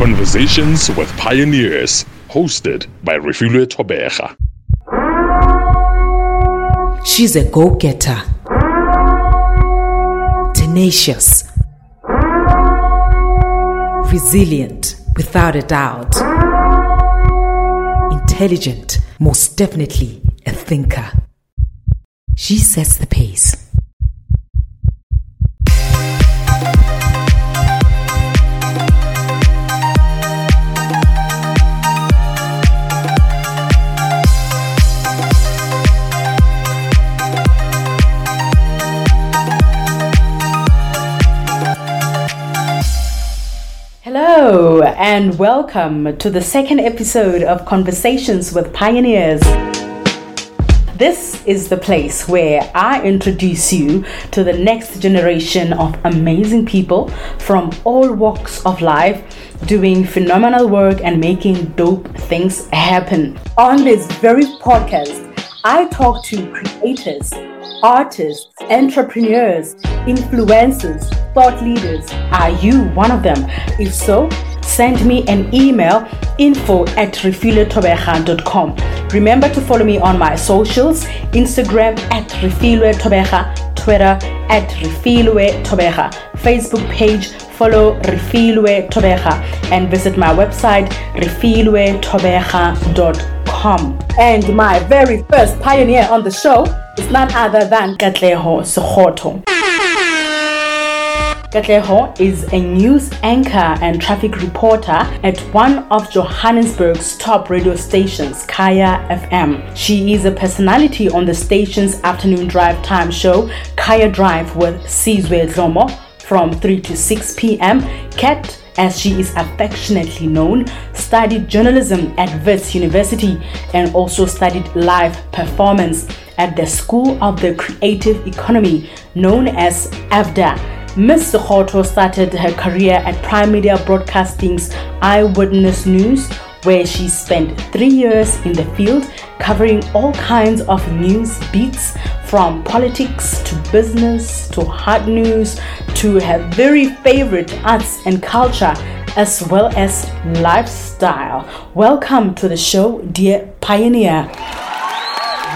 Conversations with Pioneers, hosted by Refilwe Tobeja. She's a go getter, tenacious, resilient, without a doubt, intelligent, most definitely a thinker. She sets the pace. Hello, and welcome to the second episode of Conversations with Pioneers. This is the place where I introduce you to the next generation of amazing people from all walks of life doing phenomenal work and making dope things happen. On this very podcast, I talk to creators, artists, entrepreneurs, influencers, thought leaders. Are you one of them? If so, send me an email info at refilwetobeja.com. Remember to follow me on my socials Instagram at refilwetobeja, Twitter at refilwetobeja, Facebook page follow Refilwe Tobeja and visit my website refilwetobeja.com. And my very first pioneer on the show is none other than Katleho Sekhotho. Katleho is a news anchor and traffic reporter at one of Johannesburg's top radio stations, Kaya FM. She is a personality on the station's afternoon drive time show, Kaya Drive with Sizwe Dhlomo, from 3 to 6 p.m. Kat, as she is affectionately known, studied journalism at Wits University and also studied live performance at the School of the Creative Economy, known as AFDA. Ms. Sekhotho started her career at Prime Media Broadcasting's Eyewitness News, where she spent three years in the field covering all kinds of news beats from politics to business to hard news to her very favorite arts and culture as well as lifestyle. Welcome to the show, dear Pioneer.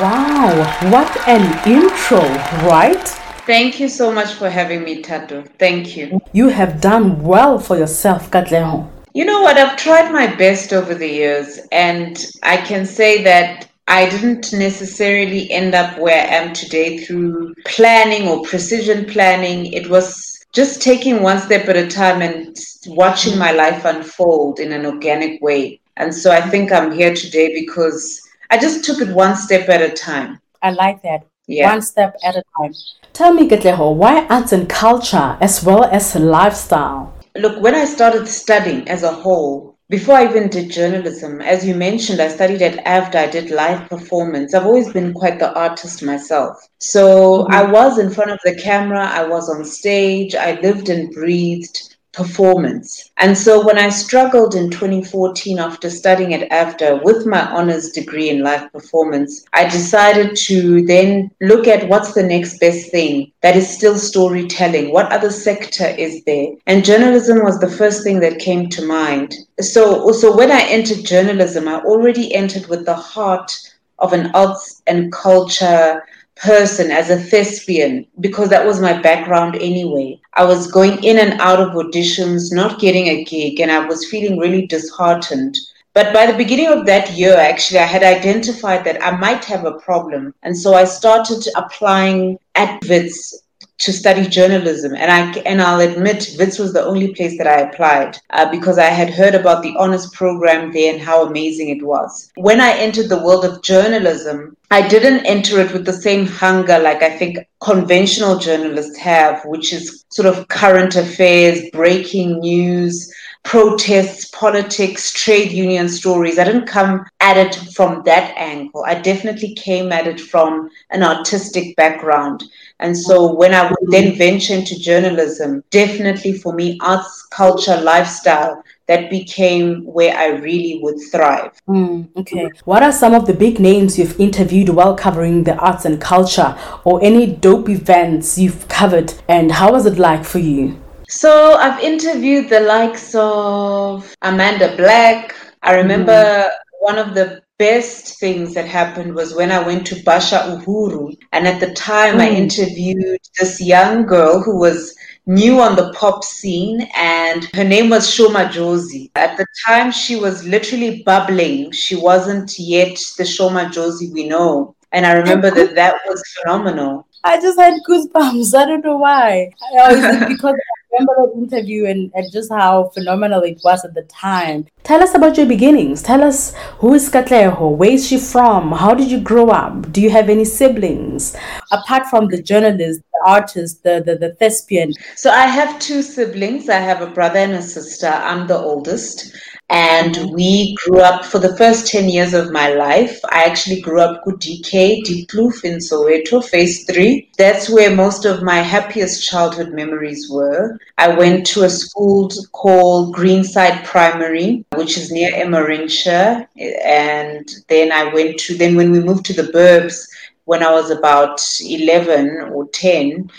Wow, what an intro, right? Thank you so much for having me, Tato. Thank you. You have done well for yourself, Katleho. You know what? I've tried my best over the years, and I can say that I didn't necessarily end up where I am today through planning or precision planning. It was just taking one step at a time and watching my life unfold in an organic way. And so I think I'm here today because I just took it one step at a time. I like that. Yeah. One step at a time. Tell me, Katleho, why arts and culture as well as lifestyle? Look, when I started studying as a whole, before I even did journalism, as you mentioned, I studied at AFDA, I did live performance. I've always been quite the artist myself. So mm-hmm. I was in front of the camera, I was on stage, I lived and breathed performance. And so when I struggled in 2014 after studying at AFDA with my honors degree in live performance, I decided to then look at what's the next best thing that is still storytelling. What other sector is there? And journalism was the first thing that came to mind. So, so when I entered journalism, I already entered with the heart of an arts and culture person as a thespian because that was my background anyway. I was going in and out of auditions, not getting a gig, and I was feeling really disheartened. But by the beginning of that year, actually, I had identified that I might have a problem. And so I started applying at WITS to study journalism. And I and I'll admit, WITS was the only place that I applied uh, because I had heard about the honors program there and how amazing it was. When I entered the world of journalism, I didn't enter it with the same hunger like I think conventional journalists have, which is sort of current affairs, breaking news, protests, politics, trade union stories. I didn't come at it from that angle. I definitely came at it from an artistic background. And so when I would then venture into journalism, definitely for me, arts, culture, lifestyle, that became where I really would thrive. Mm, okay. What are some of the big names you've interviewed while covering the arts and culture or any dope events you've covered and how was it like for you? So I've interviewed the likes of Amanda Black. I remember mm. one of the best things that happened was when I went to Basha Uhuru. And at the time, mm. I interviewed this young girl who was new on the pop scene and her name was Sho Madjozi. At the time, she was literally bubbling. She wasn't yet the Sho Madjozi we know. And I remember that that was phenomenal. I just had goosebumps. I don't know why. I because remember that interview and, and just how phenomenal it was at the time. Tell us about your beginnings. Tell us who is Katleho? Where is she from? How did you grow up? Do you have any siblings? Apart from the journalist, the artist, the, the, the thespian. So I have two siblings. I have a brother and a sister. I'm the oldest and we grew up for the first 10 years of my life. I actually grew up DK, Diepkloof in Soweto, phase three. That's where most of my happiest childhood memories were. I went to a school called Greenside Primary, which is near Emmarentia. And then I went to, then when we moved to the burbs, when I was about 11 or 10,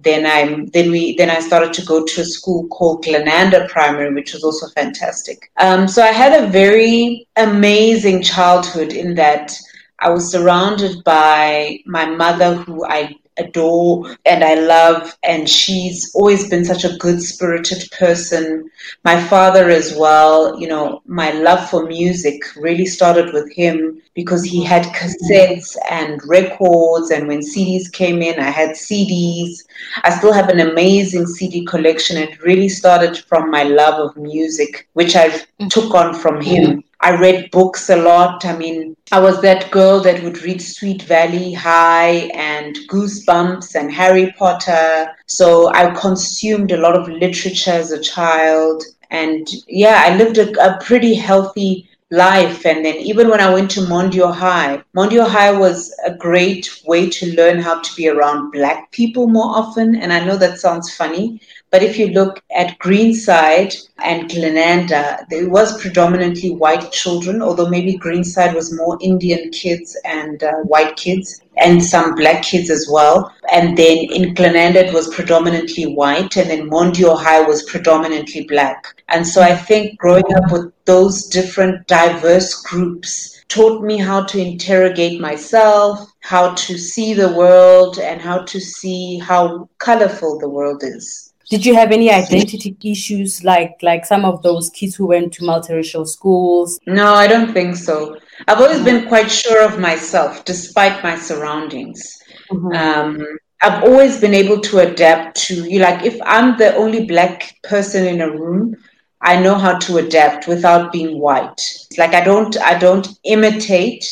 then I then we then I started to go to a school called Glenanda Primary, which was also fantastic. Um, so I had a very amazing childhood in that I was surrounded by my mother, who I adore and I love, and she's always been such a good spirited person. My father, as well, you know, my love for music really started with him because he had cassettes and records, and when CDs came in, I had CDs. I still have an amazing CD collection. It really started from my love of music, which I mm. took on from him. I read books a lot. I mean, I was that girl that would read Sweet Valley High and Goosebumps and Harry Potter. So I consumed a lot of literature as a child. And yeah, I lived a, a pretty healthy life. And then even when I went to Mondeor High, Mondeor High was a great way to learn how to be around Black people more often. And I know that sounds funny, but if you look at Greenside and Glenanda, there was predominantly white children, although maybe Greenside was more Indian kids and uh, white kids and some black kids as well. And then in Glenanda, it was predominantly white, and then Mondeor High was predominantly black. And so I think growing up with those different diverse groups taught me how to interrogate myself, how to see the world, and how to see how colorful the world is. Did you have any identity issues like like some of those kids who went to multiracial schools? No, I don't think so. I've always been quite sure of myself despite my surroundings. Mm-hmm. Um, I've always been able to adapt to you like if I'm the only black person in a room, I know how to adapt without being white. Like I don't I don't imitate,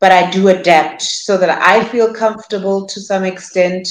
but I do adapt so that I feel comfortable to some extent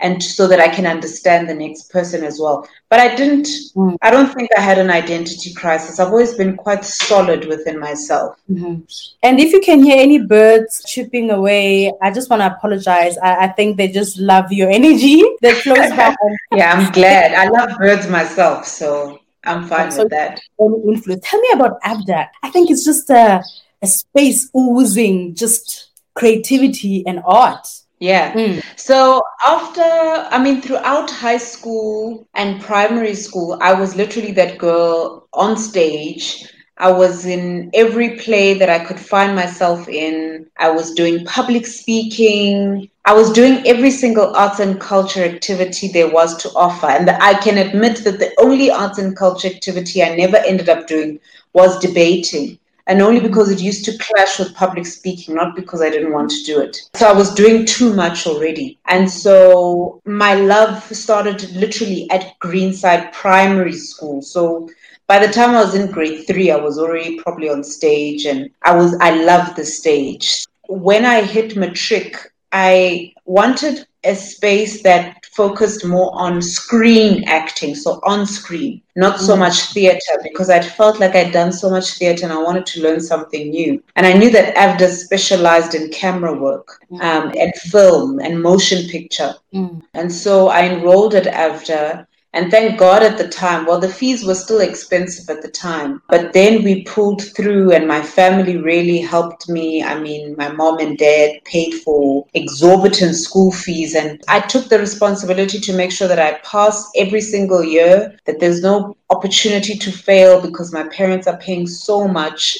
and so that I can understand the next person as well. But I didn't, mm. I don't think I had an identity crisis. I've always been quite solid within myself. Mm-hmm. And if you can hear any birds chipping away, I just want to apologize. I, I think they just love your energy that flows back. yeah, I'm glad. I love birds myself. So I'm fine so with that. Influence. Tell me about AFDA. I think it's just a, a space oozing just creativity and art. Yeah. Mm. So after, I mean, throughout high school and primary school, I was literally that girl on stage. I was in every play that I could find myself in. I was doing public speaking. I was doing every single arts and culture activity there was to offer. And I can admit that the only arts and culture activity I never ended up doing was debating and only because it used to clash with public speaking, not because I didn't want to do it. So I was doing too much already. And so my love started literally at Greenside Primary School. So by the time I was in grade three, I was already probably on stage and I was I loved the stage. When I hit matric, I wanted a space that focused more on screen acting, so on screen, not so mm. much theater, because I'd felt like I'd done so much theater and I wanted to learn something new. And I knew that AFDA specialized in camera work mm. um, and film and motion picture. Mm. And so I enrolled at AFDA And thank God at the time, well, the fees were still expensive at the time, but then we pulled through and my family really helped me. I mean, my mom and dad paid for exorbitant school fees and I took the responsibility to make sure that I passed every single year, that there's no opportunity to fail because my parents are paying so much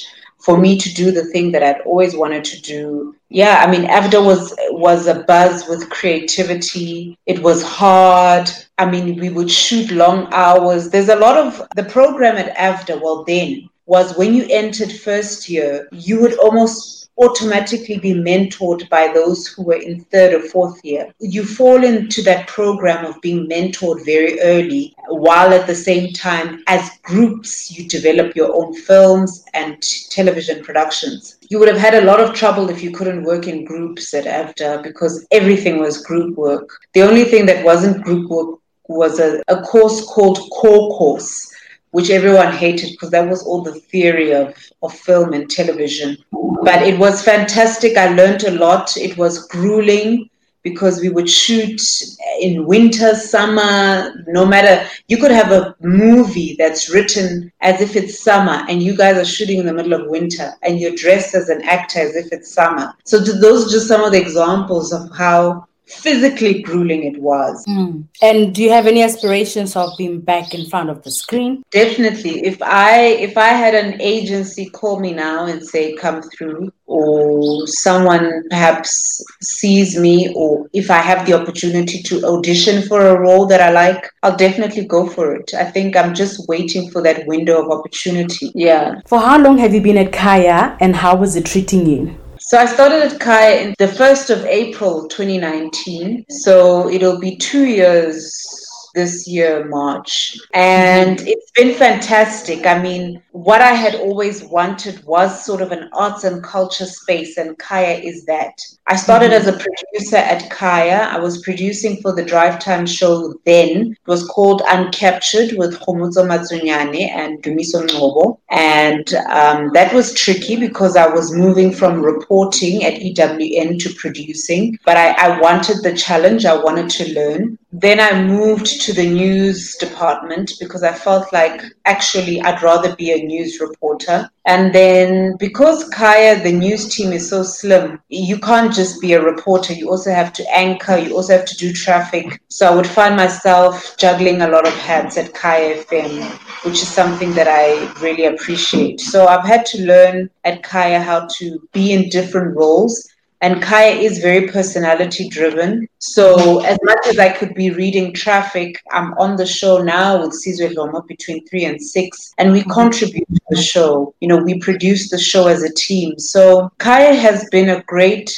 for me to do the thing that I'd always wanted to do. Yeah, I mean, AFDA was was a buzz with creativity. It was hard. I mean, we would shoot long hours. There's a lot of the program at AFDA. Well, then was when you entered first year, you would almost automatically be mentored by those who were in third or fourth year. You fall into that program of being mentored very early, while at the same time, as groups, you develop your own films and television productions. You would have had a lot of trouble if you couldn't work in groups at AFDA because everything was group work. The only thing that wasn't group work was a, a course called Core Course which everyone hated because that was all the theory of, of film and television. But it was fantastic. I learned a lot. It was grueling because we would shoot in winter, summer, no matter. You could have a movie that's written as if it's summer and you guys are shooting in the middle of winter and you're dressed as an actor as if it's summer. So those are just some of the examples of how physically grueling it was. Mm. And do you have any aspirations of being back in front of the screen? Definitely. If I if I had an agency call me now and say come through or someone perhaps sees me or if I have the opportunity to audition for a role that I like, I'll definitely go for it. I think I'm just waiting for that window of opportunity. Yeah. For how long have you been at Kaya and how was it treating you? So I started at Kaya in the 1st of April 2019. So it'll be two years this year, March. And it's been fantastic. I mean, what I had always wanted was sort of an arts and culture space, and Kaya is that. I started mm-hmm. as a producer at Kaya. I was producing for the drive time show then. It was called Uncaptured with Kgomotso Matsunyane and Dumiso Ngobo. And um, that was tricky because I was moving from reporting at EWN to producing, but I, I wanted the challenge. I wanted to learn. Then I moved to the news department because I felt like actually I'd rather be a news reporter. And then because Kaya, the news team is so slim, you can't just be a reporter. You also have to anchor, you also have to do traffic. So I would find myself juggling a lot of hats at Kaya FM, which is something that I really appreciate. So I've had to learn at Kaya how to be in different roles and Kaya is very personality driven. So as much as I could be reading traffic, I'm on the show now with Sizwe Dhlomo between three and six, and we contribute to the show. You know, we produce the show as a team. So Kaya has been a great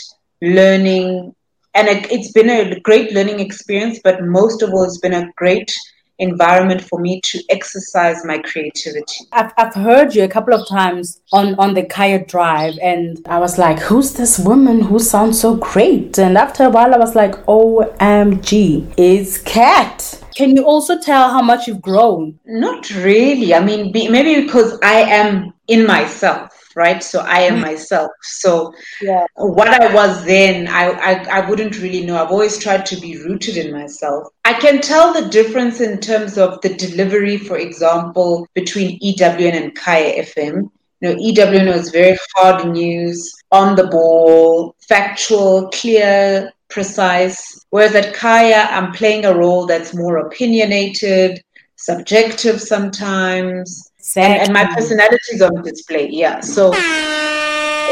learning and it's been a great learning experience, but most of all, it's been a great environment for me to exercise my creativity. I've, I've heard you a couple of times on, on the Kaya Drive, and I was like, who's this woman who sounds so great? And after a while, I was like, OMG, it's Kat. Can you also tell how much you've grown? Not really. I mean, maybe because I am in myself right? So I am mm. myself. So yeah. what I was then, I, I, I wouldn't really know. I've always tried to be rooted in myself. I can tell the difference in terms of the delivery, for example, between EWN and Kaya FM. You know, EWN was very hard news, on the ball, factual, clear, precise. Whereas at Kaya, I'm playing a role that's more opinionated, subjective sometimes, Exactly. And, and, my personality is on display. Yeah. So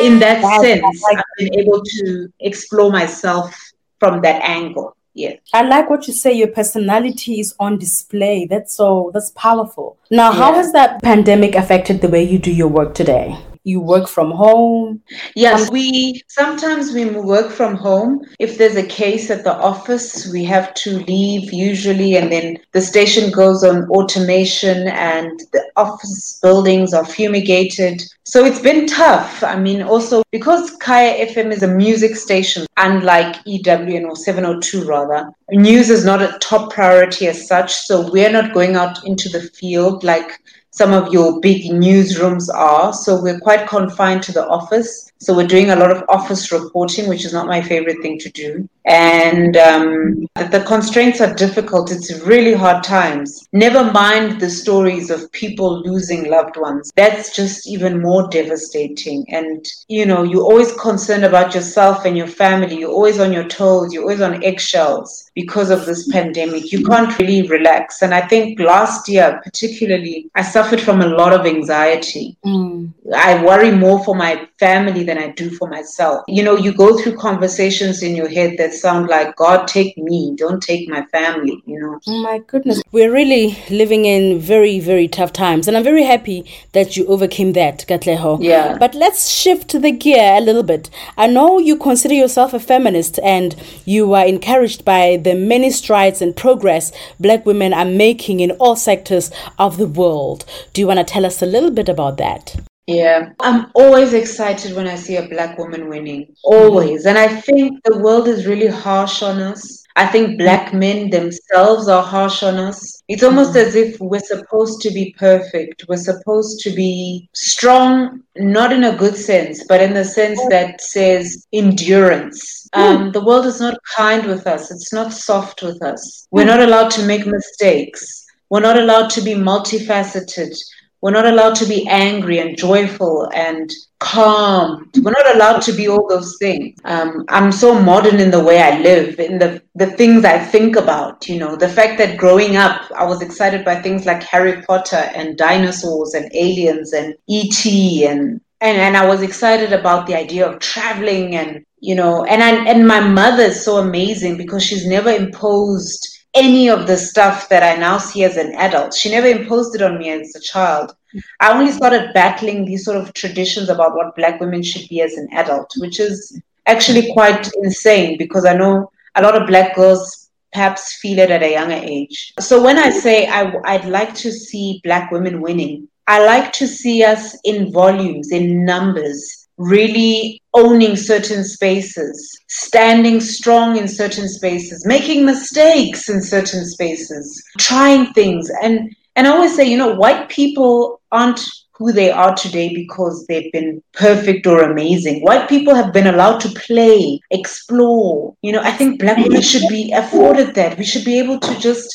in that wow, sense, like I've been able to explore myself from that angle. Yeah. I like what you say. Your personality is on display. That's so. That's powerful. Now, yeah. how has that pandemic affected the way you do your work today? You work from home? Yes, um, we sometimes we work from home. If there's a case at the office, we have to leave usually, and then the station goes on automation, and the office buildings are fumigated. So it's been tough. I mean, also because Kaya FM is a music station, unlike EWN or 702 rather, news is not a top priority as such. So we're not going out into the field like some of your big newsrooms are. So we're quite confined to the office. So we're doing a lot of office reporting, which is not my favorite thing to do. And um, the constraints are difficult. It's really hard times. Never mind the stories of people losing loved ones. That's just even more devastating. And, you know, you're always concerned about yourself and your family. You're always on your toes. You're always on eggshells because of this pandemic. You can't really relax. And I think last year, particularly, I suffered from a lot of anxiety. Mm. I worry more for my family than I do for myself. You know, you go through conversations in your head that sound like, God, take me, don't take my family, you know. Oh my goodness. We're really living in very, very tough times. And I'm very happy that you overcame that, Katleho. Yeah. But let's shift the gear a little bit. I know you consider yourself a feminist and you are encouraged by the many strides and progress black women are making in all sectors of the world. Do you want to tell us a little bit about that? Yeah, I'm always excited when I see a black woman winning, always. And I think the world is really harsh on us. I think black men themselves are harsh on us. It's almost as if we're supposed to be perfect. We're supposed to be strong, not in a good sense, but in the sense that says endurance. Um, the world is not kind with us, it's not soft with us. We're not allowed to make mistakes. We're not allowed to be multifaceted. We're not allowed to be angry and joyful and calm. We're not allowed to be all those things. Um, I'm so modern in the way I live, in the, the things I think about, you know, the fact that growing up, I was excited by things like Harry Potter and dinosaurs and aliens and E.T. and and, and I was excited about the idea of traveling and you know and I, and my mother is so amazing because she's never imposed any of the stuff that I now see as an adult. She never imposed it on me as a child. I only started battling these sort of traditions about what black women should be as an adult, which is actually quite insane because I know a lot of black girls perhaps feel it at a younger age. So when I say I, I'd like to see black women winning, I like to see us in volumes, in numbers, really owning certain spaces, standing strong in certain spaces, making mistakes in certain spaces, trying things. And and I always say, you know, white people aren't who they are today because they've been perfect or amazing. White people have been allowed to play, explore. You know, I think black women should be afforded that. We should be able to just,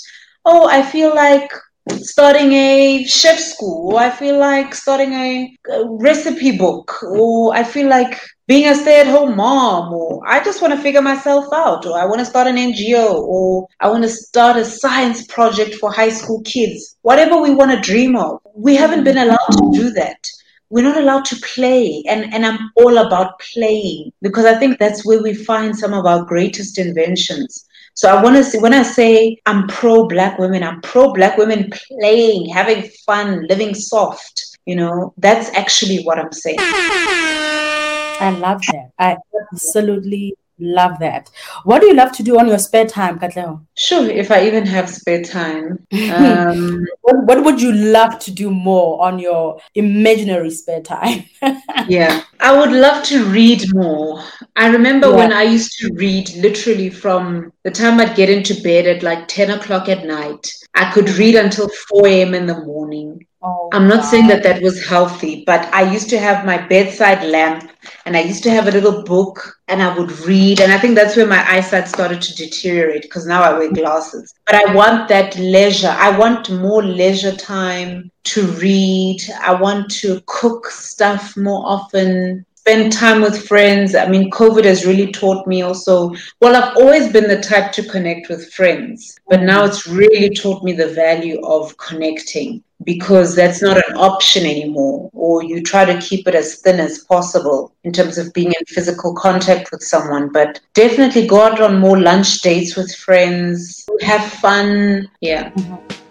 oh, I feel like starting a chef school, or I feel like starting a, a recipe book, or I feel like being a stay at home mom, or I just want to figure myself out, or I want to start an NGO, or I want to start a science project for high school kids. Whatever we want to dream of, we haven't been allowed to do that. We're not allowed to play, and, and I'm all about playing because I think that's where we find some of our greatest inventions so I want to see when I say I'm pro black women, I'm pro black women playing, having fun, living soft. You know, that's actually what I'm saying. I love that. I absolutely love that. What do you love to do on your spare time, Katleho? Sure, if I even have spare time. Um, what, what would you love to do more on your imaginary spare time? yeah, I would love to read more. I remember yeah. when I used to read literally from the time I'd get into bed at like 10 o'clock at night. I could read until 4 a.m. in the morning. Oh, I'm not wow. saying that that was healthy, but I used to have my bedside lamp and I used to have a little book and I would read. And I think that's where my eyesight started to deteriorate because now I wear glasses. But I want that leisure. I want more leisure time to read. I want to cook stuff more often spend time with friends. I mean, COVID has really taught me also. Well, I've always been the type to connect with friends, but now it's really taught me the value of connecting because that's not an option anymore, or you try to keep it as thin as possible in terms of being in physical contact with someone. But definitely go out on more lunch dates with friends, have fun. Yeah. Mm-hmm.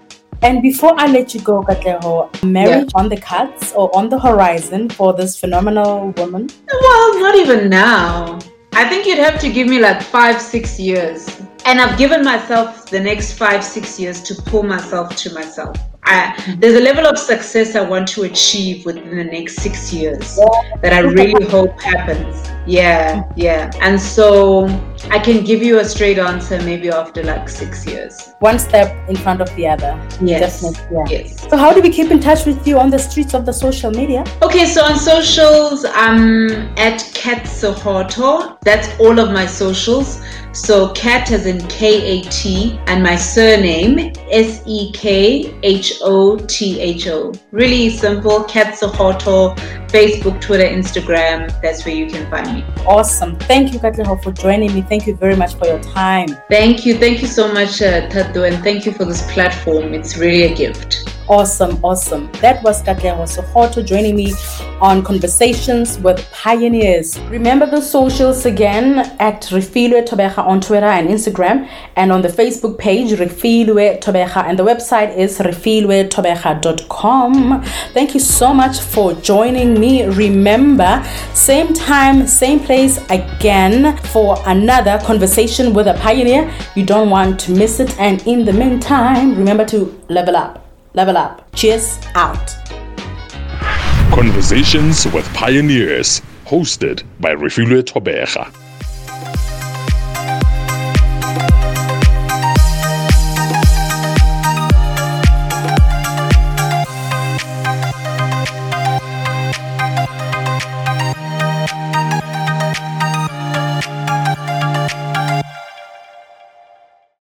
And before I let you go, Katleho, marriage yeah. on the cards or on the horizon for this phenomenal woman? Well, not even now. I think you'd have to give me like five, six years. And I've given myself the next five, six years to pull myself to myself. I, there's a level of success I want to achieve within the next six years that I really hope happens. Yeah, yeah. And so I can give you a straight answer maybe after like six years. One step in front of the other. Yes. Definitely. Yeah. Yes. So, how do we keep in touch with you on the streets of the social media? Okay, so on socials, I'm at Kat Sekhotho. That's all of my socials. So Kat as in K A T and my surname S E K H O T H O. Really simple. Kat Sekhotho. Facebook, Twitter, Instagram. That's where you can find me. Awesome. Thank you, Katleho, for joining me. Thank you very much for your time. Thank you. Thank you so much, uh, Tatu, and thank you for this platform. It's really a gift. Awesome, awesome. That was Katleho Sekhotho joining me on Conversations with Pioneers. Remember the socials again at Refilwe Tobeja on Twitter and Instagram, and on the Facebook page Refilwe Tobeja, and the website is refilwetobeja.com. Thank you so much for joining me. Remember, same time, same place again for another conversation with a pioneer. You don't want to miss it. And in the meantime, remember to level up. Level up. Cheers out. Conversations with Pioneers, hosted by Refilwe Tobeja.